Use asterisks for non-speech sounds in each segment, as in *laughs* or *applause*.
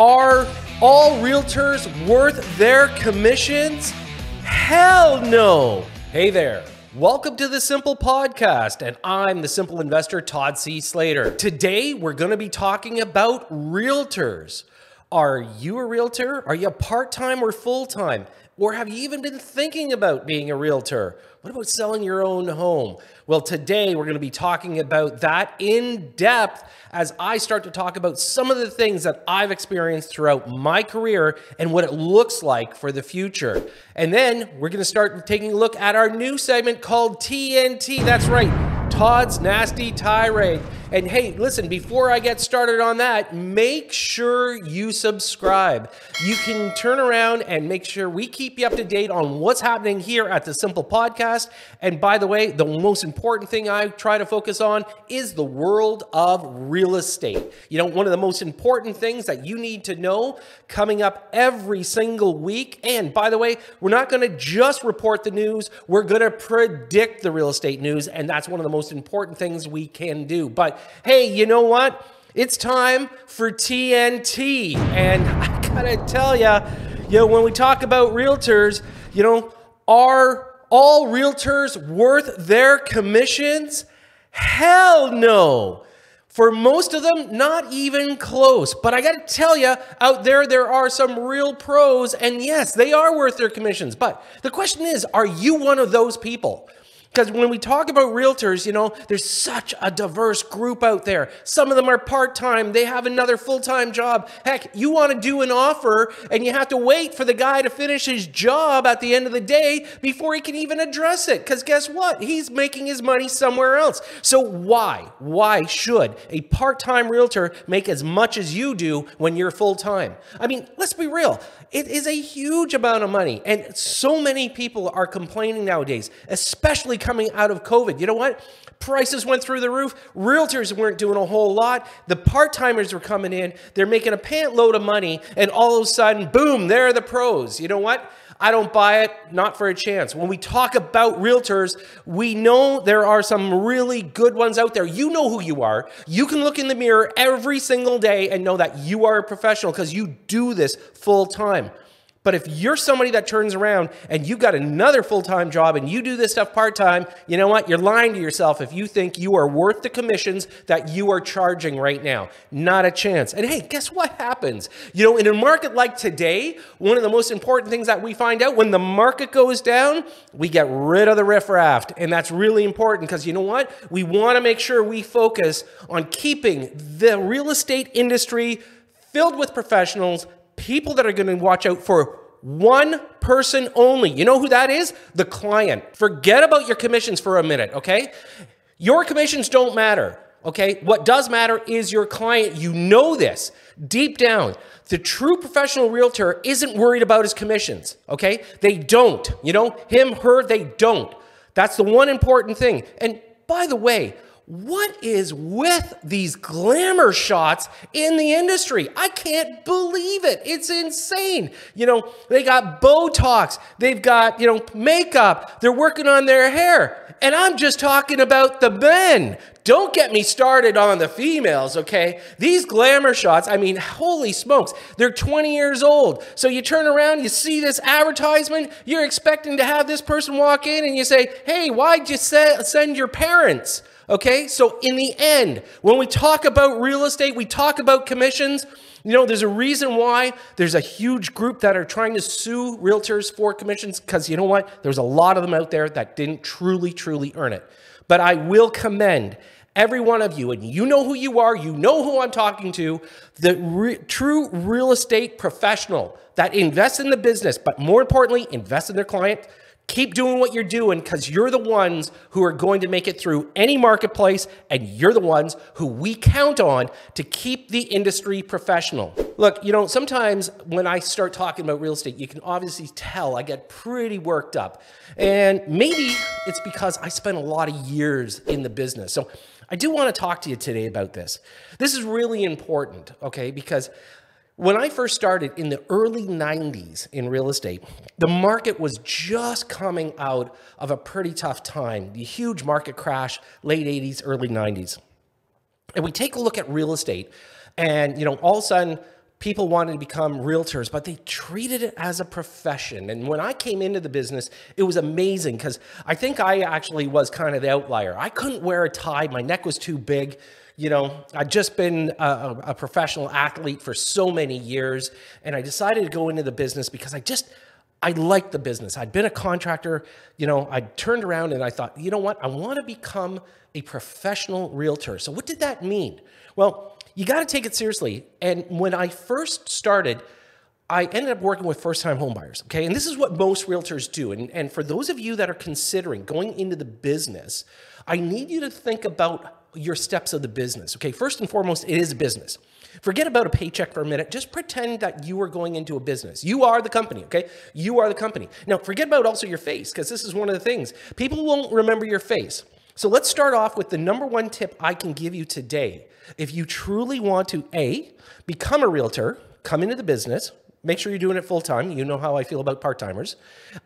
Are all realtors worth their commissions? Hell no. Hey there. Welcome to the Simple Podcast, and I'm the Simple Investor Todd C. Slater. Today, we're going to be talking about realtors. Are you a realtor? Are you part time or full time? Or have you even been thinking about being a realtor? What about selling your own home? Well, today we're going to be talking about that in depth as I start to talk about some of the things that I've experienced throughout my career and what it looks like for the future. And then we're going to start taking a look at our new segment called TNT. That's right. Todd's Nasty Tirade. And hey, listen, before I get started on that, make sure you subscribe. You can turn around and make sure we keep you up to date on what's happening here at the Simple Podcast. And by the way, the most important thing I try to focus on is the world of real estate. You know, one of the most important things that you need to know coming up every single week. And by the way, we're not going to just report the news, we're going to predict the real estate news. And that's one of the most important things we can do. But hey, you know what? It's time for TNT. And *laughs* I gotta tell you, you know, when we talk about realtors, you know, are all realtors worth their commissions? Hell no. For most of them, not even close. But I got to tell you, out there, there are some real pros, and yes, they are worth their commissions. But the question is, are you one of those people? Because when we talk about realtors, you know, there's such a diverse group out there. Some of them are part time, they have another full time job. Heck, you want to do an offer and you have to wait for the guy to finish his job at the end of the day before he can even address it. Because guess what? He's making his money somewhere else. So, why? Why should a part time realtor make as much as you do when you're full time? I mean, let's be real. It is a huge amount of money. And so many people are complaining nowadays, especially coming out of COVID. You know what? Prices went through the roof. Realtors weren't doing a whole lot. The part timers were coming in. They're making a pant load of money. And all of a sudden, boom, there are the pros. You know what? I don't buy it, not for a chance. When we talk about realtors, we know there are some really good ones out there. You know who you are. You can look in the mirror every single day and know that you are a professional because you do this full time. But if you're somebody that turns around and you've got another full time job and you do this stuff part time, you know what? You're lying to yourself if you think you are worth the commissions that you are charging right now. Not a chance. And hey, guess what happens? You know, in a market like today, one of the most important things that we find out when the market goes down, we get rid of the riffraff. And that's really important because you know what? We want to make sure we focus on keeping the real estate industry filled with professionals people that are going to watch out for one person only. You know who that is? The client. Forget about your commissions for a minute, okay? Your commissions don't matter, okay? What does matter is your client. You know this deep down. The true professional realtor isn't worried about his commissions, okay? They don't. You know, him, her, they don't. That's the one important thing. And by the way, what is with these glamour shots in the industry? I can't believe it. It's insane. You know, they got Botox, they've got, you know, makeup, they're working on their hair. And I'm just talking about the men. Don't get me started on the females, okay? These glamour shots, I mean, holy smokes, they're 20 years old. So you turn around, you see this advertisement, you're expecting to have this person walk in and you say, hey, why'd you send your parents? Okay, so in the end, when we talk about real estate, we talk about commissions. You know, there's a reason why there's a huge group that are trying to sue realtors for commissions because you know what? There's a lot of them out there that didn't truly, truly earn it. But I will commend every one of you, and you know who you are, you know who I'm talking to, the re true real estate professional that invests in the business, but more importantly, invest in their client Keep doing what you're doing because you're the ones who are going to make it through any marketplace, and you're the ones who we count on to keep the industry professional. Look, you know, sometimes when I start talking about real estate, you can obviously tell I get pretty worked up. And maybe it's because I spent a lot of years in the business. So I do want to talk to you today about this. This is really important, okay, because when I first started in the early 90s in real estate, the market was just coming out of a pretty tough time, the huge market crash, late 80s, early 90s. And we take a look at real estate, and you know, all of a sudden, people wanted to become realtors, but they treated it as a profession. And when I came into the business, it was amazing because I think I actually was kind of the outlier. I couldn't wear a tie, my neck was too big. You know, I'd just been a, a professional athlete for so many years, and I decided to go into the business because I just, I liked the business. I'd been a contractor, you know, I turned around and I thought, you know what? I want to become a professional realtor. So what did that mean? Well, you got to take it seriously. And when I first started, I ended up working with first time homebuyers. Okay. And this is what most realtors do. And, and for those of you that are considering going into the business, I need you to think about your steps of the business. Okay. First and foremost, it is a business. Forget about a paycheck for a minute. Just pretend that you are going into a business. You are the company, okay? You are the company. Now, forget about also your face, because this is one of the things. People won't remember your face. So let's start off with the number one tip I can give you today. If you truly want to A, become a realtor, come into the business, make sure you're doing it full time. You know how I feel about part timers.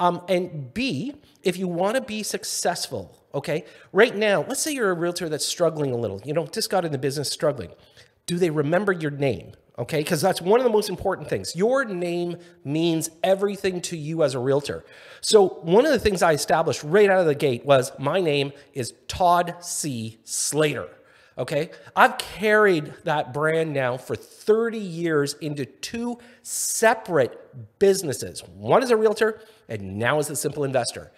Um, and B, if you want to be successful, okay, right now, let's say you're a realtor that's struggling a little, you know, just got in the business struggling. Do they remember your name? Okay, because that's one of the most important things. Your name means everything to you as a realtor. So, one of the things I established right out of the gate was my name is Todd C. Slater. Okay, I've carried that brand now for 30 years into two separate businesses. One is a realtor, and now is a simple investor.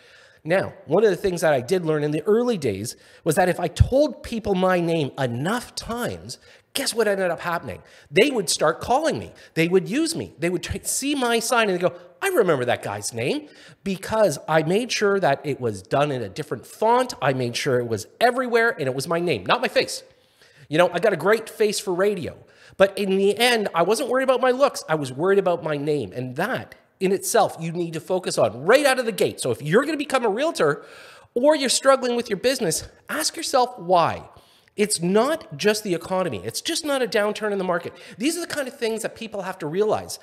Now, one of the things that I did learn in the early days was that if I told people my name enough times, guess what ended up happening? They would start calling me. They would use me. They would see my sign and they go, I remember that guy's name because I made sure that it was done in a different font. I made sure it was everywhere and it was my name, not my face. You know, I got a great face for radio, but in the end, I wasn't worried about my looks. I was worried about my name. And that in itself, you need to focus on right out of the gate. So if you're going to become a realtor or you're struggling with your business, ask yourself why. It's not just the economy. It's just not a downturn in the market. These are the kind of things that people have to realize.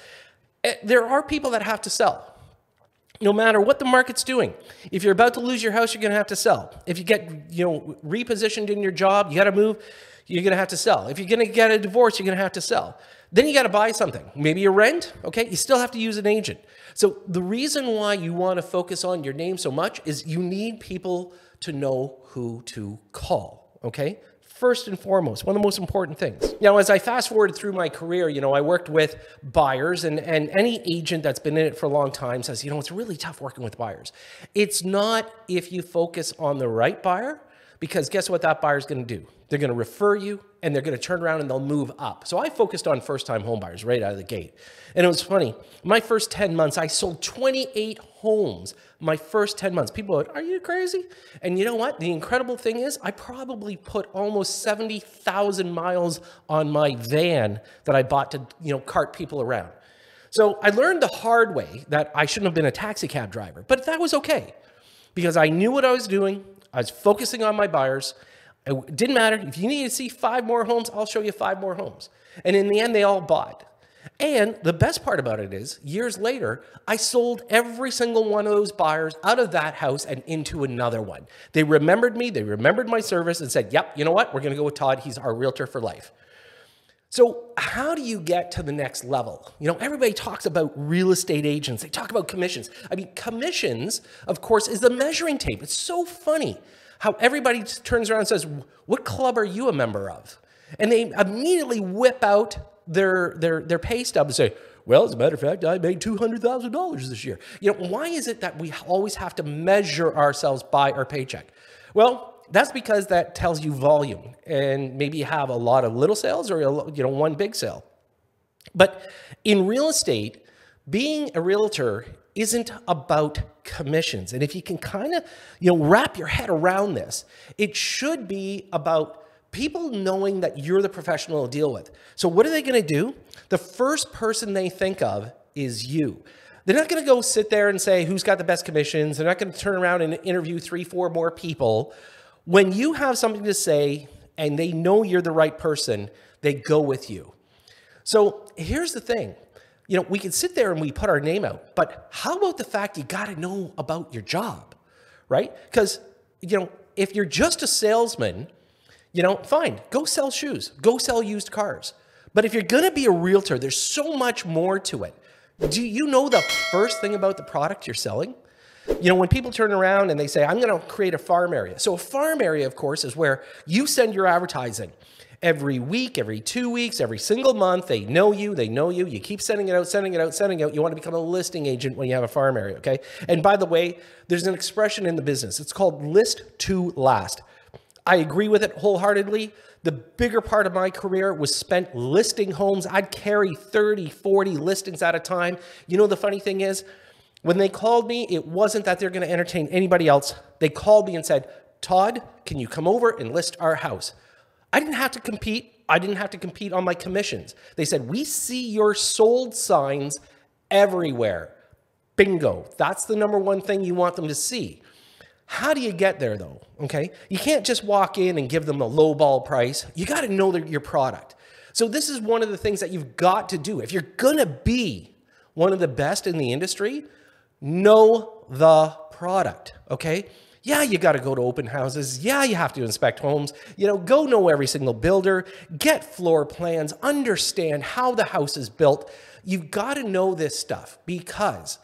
Eh, there are people that have to sell. No matter what the market's doing. If you're about to lose your house, you're going to have to sell. If you get, you know, repositioned in your job, you got to move, you're going to have to sell. If you're going to get a divorce, you're going to have to sell. Then you got to buy something. Maybe a rent, okay? You still have to use an agent. So the reason why you want to focus on your name so much is you need people to know who to call, okay? First and foremost, one of the most important things. Now, as I fast forward through my career, you know, I worked with buyers and, and any agent that's been in it for a long time says, you know, it's really tough working with buyers. It's not if you focus on the right buyer, because guess what that buyer is going to do? They're going to refer you and they're going to turn around and they'll move up. So I focused on first time homebuyers right out of the gate. And it was funny. My first 10 months, I sold 28 homes my first 10 months. People are, are you crazy? And you know what? The incredible thing is, I probably put almost 70,000 miles on my van that I bought to, you know, cart people around. So I learned the hard way that I shouldn't have been a taxi cab driver, but that was okay because I knew what I was doing. I was focusing on my buyers it didn't matter. If you need to see five more homes, I'll show you five more homes. And in the end, they all bought. And the best part about it is, years later, I sold every single one of those buyers out of that house and into another one. They remembered me, they remembered my service, and said, Yep, you know what? We're going to go with Todd. He's our realtor for life. So, how do you get to the next level? You know, everybody talks about real estate agents, they talk about commissions. I mean, commissions, of course, is the measuring tape. It's so funny how everybody turns around and says, What club are you a member of? And they immediately whip out their, their, their pay stub and say, Well, as a matter of fact, I made $200,000 this year. You know, why is it that we always have to measure ourselves by our paycheck? Well, that's because that tells you volume and maybe you have a lot of little sales or you know one big sale. But in real estate, being a realtor isn't about commissions. And if you can kind of, you know, wrap your head around this, it should be about people knowing that you're the professional to deal with. So what are they going to do? The first person they think of is you. They're not going to go sit there and say who's got the best commissions. They're not going to turn around and interview three, four more people. When you have something to say and they know you're the right person, they go with you. So here's the thing you know, we can sit there and we put our name out, but how about the fact you got to know about your job, right? Because, you know, if you're just a salesman, you know, fine, go sell shoes, go sell used cars. But if you're going to be a realtor, there's so much more to it. Do you know the first thing about the product you're selling? You know, when people turn around and they say, I'm going to create a farm area. So, a farm area, of course, is where you send your advertising every week, every two weeks, every single month. They know you, they know you. You keep sending it out, sending it out, sending it out. You want to become a listing agent when you have a farm area, okay? And by the way, there's an expression in the business. It's called list to last. I agree with it wholeheartedly. The bigger part of my career was spent listing homes. I'd carry 30, 40 listings at a time. You know, the funny thing is, when they called me, it wasn't that they're going to entertain anybody else. They called me and said, Todd, can you come over and list our house? I didn't have to compete. I didn't have to compete on my commissions. They said, We see your sold signs everywhere. Bingo. That's the number one thing you want them to see. How do you get there though? Okay. You can't just walk in and give them a low ball price. You got to know your product. So, this is one of the things that you've got to do. If you're going to be one of the best in the industry, know the product. Okay. Yeah, you got to go to open houses. Yeah, you have to inspect homes. You know, go know every single builder, get floor plans, understand how the house is built. You've got to know this stuff because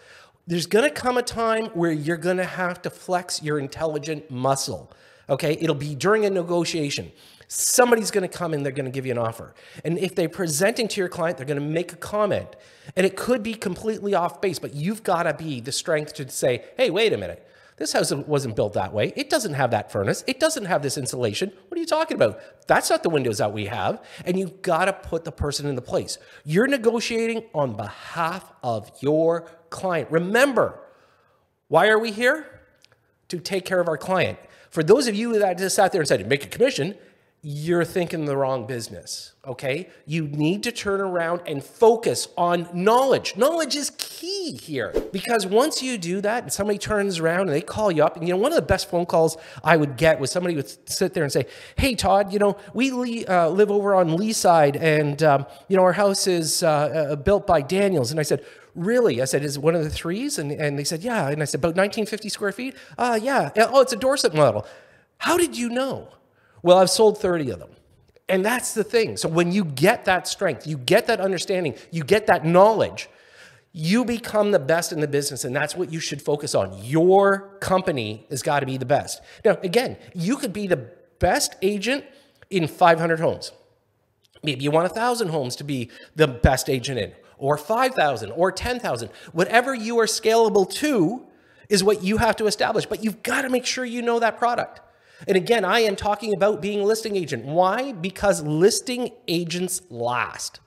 there's going to come a time where you're going to have to flex your intelligent muscle. Okay, it'll be during a negotiation. Somebody's going to come and they're going to give you an offer. And if they're presenting to your client, they're going to make a comment. And it could be completely off base, but you've got to be the strength to say, hey, wait a minute. This house wasn't built that way. It doesn't have that furnace. It doesn't have this insulation. What are you talking about? That's not the windows that we have. And you've got to put the person in the place. You're negotiating on behalf of your client. Remember, why are we here? To take care of our client. For those of you that just sat there and said, make a commission, you're thinking the wrong business, okay? You need to turn around and focus on knowledge. Knowledge is key here because once you do that and somebody turns around and they call you up, and you know, one of the best phone calls I would get was somebody would sit there and say, Hey, Todd, you know, we uh, live over on Lee side and, um, you know, our house is uh, uh, built by Daniels. And I said, Really? I said, Is one of the threes? And, and they said, Yeah. And I said, About 1950 square feet? Uh, yeah. Oh, it's a Dorset model. How did you know? Well, I've sold 30 of them. And that's the thing. So when you get that strength, you get that understanding, you get that knowledge, you become the best in the business. And that's what you should focus on. Your company has got to be the best. Now, again, you could be the best agent in 500 homes. Maybe you want 1,000 homes to be the best agent in, or 5,000, or 10,000. Whatever you are scalable to is what you have to establish. But you've got to make sure you know that product. And again, I am talking about being a listing agent. Why? Because listing agents last.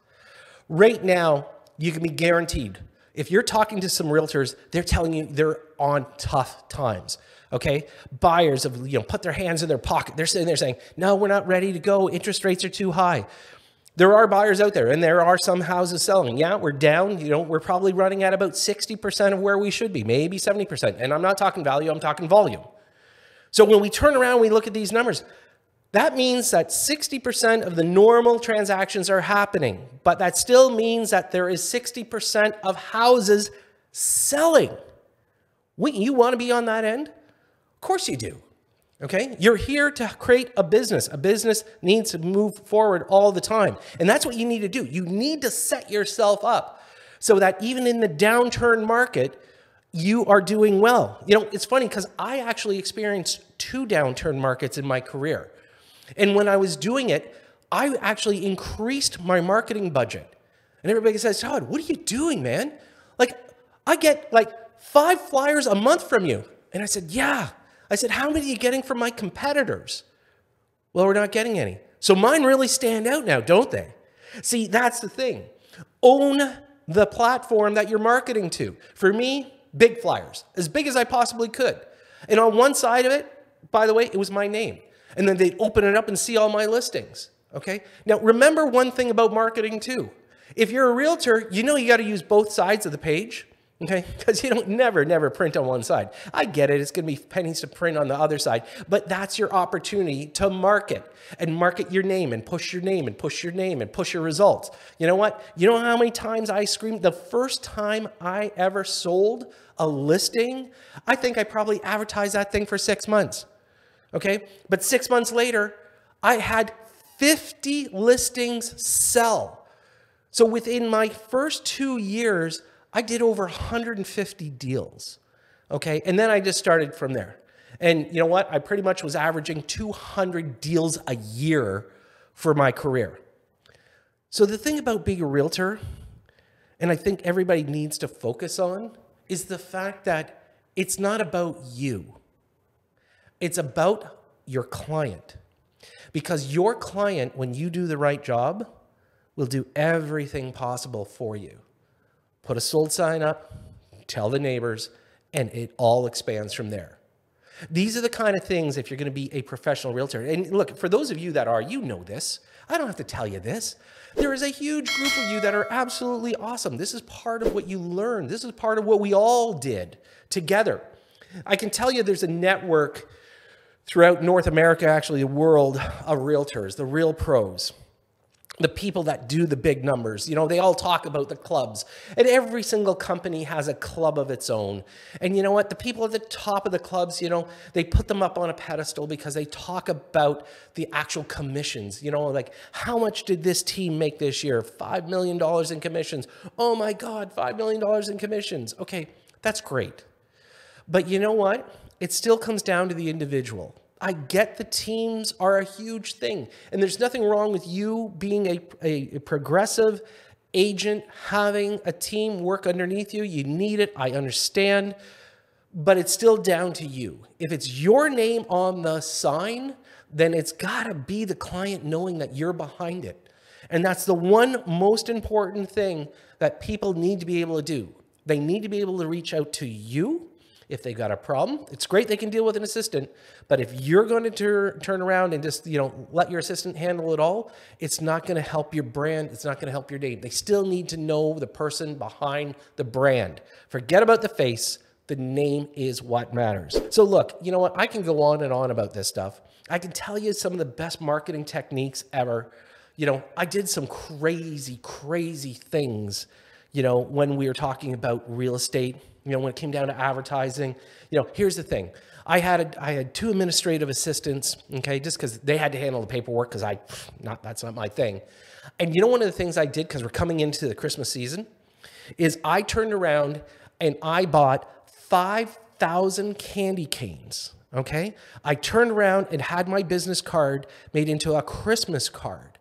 Right now, you can be guaranteed. If you're talking to some realtors, they're telling you they're on tough times. Okay, buyers have you know put their hands in their pocket. They're sitting there saying, "No, we're not ready to go. Interest rates are too high." There are buyers out there, and there are some houses selling. Yeah, we're down. You know, we're probably running at about 60% of where we should be, maybe 70%. And I'm not talking value, I'm talking volume. So when we turn around, we look at these numbers. That means that 60% of the normal transactions are happening, but that still means that there is 60% of houses selling. Wouldn't you want to be on that end? Of course you do. Okay? You're here to create a business. A business needs to move forward all the time. And that's what you need to do. You need to set yourself up so that even in the downturn market, you are doing well. You know, it's funny because I actually experienced two downturn markets in my career. And when I was doing it, I actually increased my marketing budget. And everybody says, Todd, what are you doing, man? Like, I get like five flyers a month from you. And I said, Yeah. I said, How many are you getting from my competitors? Well, we're not getting any. So mine really stand out now, don't they? See, that's the thing. Own the platform that you're marketing to. For me, big flyers, as big as I possibly could. And on one side of it, by the way, it was my name. And then they'd open it up and see all my listings. Okay. Now, remember one thing about marketing too. If you're a realtor, you know you got to use both sides of the page. Okay, *laughs* because you don't never, never print on one side. I get it, it's gonna be pennies to print on the other side, but that's your opportunity to market and market your name and push your name and push your name and push your results. You know what? You know how many times I screamed? The first time I ever sold a listing, I think I probably advertised that thing for six months. Okay, but six months later, I had 50 listings sell So within my first two years, I did over 150 deals. Okay. And then I just started from there. And you know what? I pretty much was averaging 200 deals a year for my career. So the thing about being a realtor, and I think everybody needs to focus on, is the fact that it's not about you. It's about your client. Because your client, when you do the right job, will do everything possible for you. Put a sold sign up, tell the neighbors, and it all expands from there. These are the kind of things if you're going to be a professional realtor. And look, for those of you that are, you know this. I don't have to tell you this. There is a huge group of you that are absolutely awesome. This is part of what you learned. This is part of what we all did together. I can tell you there's a network throughout North America, actually the world, of realtors, the real pros the people that do the big numbers. You know, they all talk about the clubs, and every single company has a club of its own. And you know what? The people at the top of the clubs, you know, they put them up on a pedestal because they talk about the actual commissions. You know, like how much did this team make this year? $5 million in commissions. Oh my God, $5 million in commissions. Okay, that's great. But you know what? It still comes down to the individual. I get the teams are a huge thing. And there's nothing wrong with you being a, a, a, progressive agent, having a team work underneath you. You need it. I understand. But it's still down to you. If it's your name on the sign, then it's got to be the client knowing that you're behind it. And that's the one most important thing that people need to be able to do. They need to be able to reach out to you if they got a problem. It's great they can deal with an assistant, but if you're going to tur- turn around and just, you know, let your assistant handle it all, it's not going to help your brand. It's not going to help your name. They still need to know the person behind the brand. Forget about the face. The name is what matters. So look, you know what? I can go on and on about this stuff. I can tell you some of the best marketing techniques ever. You know, I did some crazy, crazy things, you know, when we were talking about real estate you know, when it came down to advertising, you know, here's the thing. I had a, I had two administrative assistants, okay, just because they had to handle the paperwork because I, not that's not my thing. And you know, one of the things I did because we're coming into the Christmas season, is I turned around and I bought five thousand candy canes. Okay, I turned around and had my business card made into a Christmas card.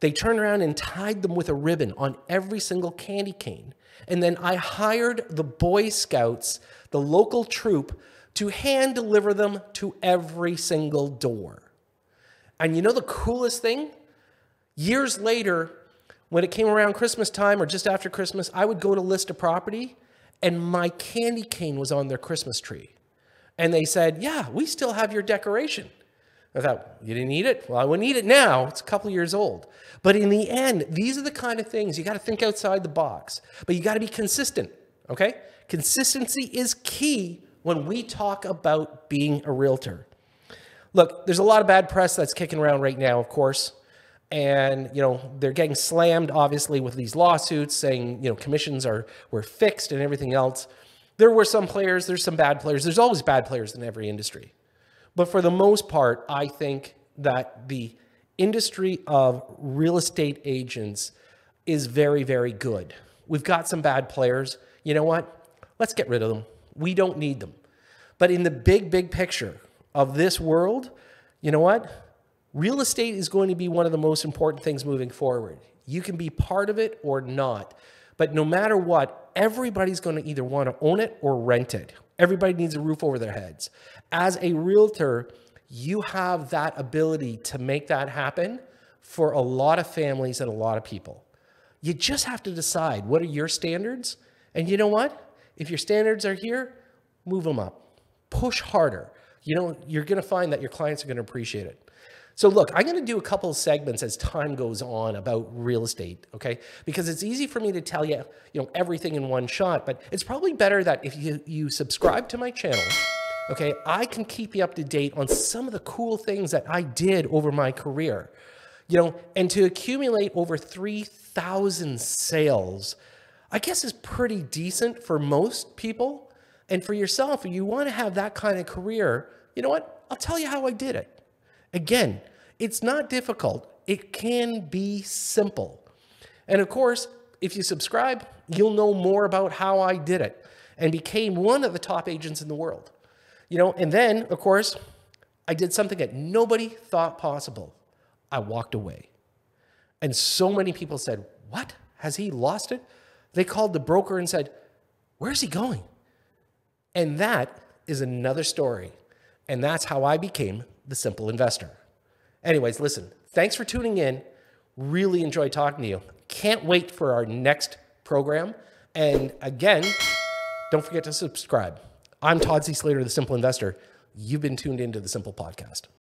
They turned around and tied them with a ribbon on every single candy cane. And then I hired the Boy Scouts, the local troop, to hand deliver them to every single door. And you know the coolest thing? Years later, when it came around Christmas time or just after Christmas, I would go to list a property and my candy cane was on their Christmas tree. And they said, Yeah, we still have your decoration. I thought, you didn't eat it? Well, I wouldn't eat it now. It's a couple years old. But in the end, these are the kind of things you got to think outside the box, but you got to be consistent, okay? Consistency is key when we talk about being a realtor. Look, there's a lot of bad press that's kicking around right now, of course. And, you know, they're getting slammed, obviously, with these lawsuits saying, you know, commissions are were fixed and everything else. There were some players, there's some bad players. There's always bad players in every industry. But for the most part, I think that the industry of real estate agents is very, very good. We've got some bad players. You know what? Let's get rid of them. We don't need them. But in the big, big picture of this world, you know what? Real estate is going to be one of the most important things moving forward. You can be part of it or not. But no matter what, everybody's going to either want to own it or rent it. Everybody needs a roof over their heads. As a realtor, you have that ability to make that happen for a lot of families and a lot of people. You just have to decide what are your standards. And you know what? If your standards are here, move them up. Push harder. You know, you're going to find that your clients are going to appreciate it. So look, I'm going to do a couple of segments as time goes on about real estate, okay? Because it's easy for me to tell you, you know, everything in one shot, but it's probably better that if you, you subscribe to my channel, okay, I can keep you up to date on some of the cool things that I did over my career. You know, and to accumulate over 3,000 sales, I guess is pretty decent for most people. And for yourself, if you want to have that kind of career, you know what? I'll tell you how I did it. Again, it's not difficult. It can be simple. And of course, if you subscribe, you'll know more about how I did it and became one of the top agents in the world. You know, and then, of course, I did something that nobody thought possible. I walked away. And so many people said, What? Has he lost it? They called the broker and said, Where's he going? And that is another story. And that's how I became the simple investor. Anyways, listen, thanks for tuning in. Really enjoyed talking to you. Can't wait for our next program. And again, don't forget to subscribe. I'm Todd C. Slater, the Simple Investor. You've been tuned into the Simple Podcast.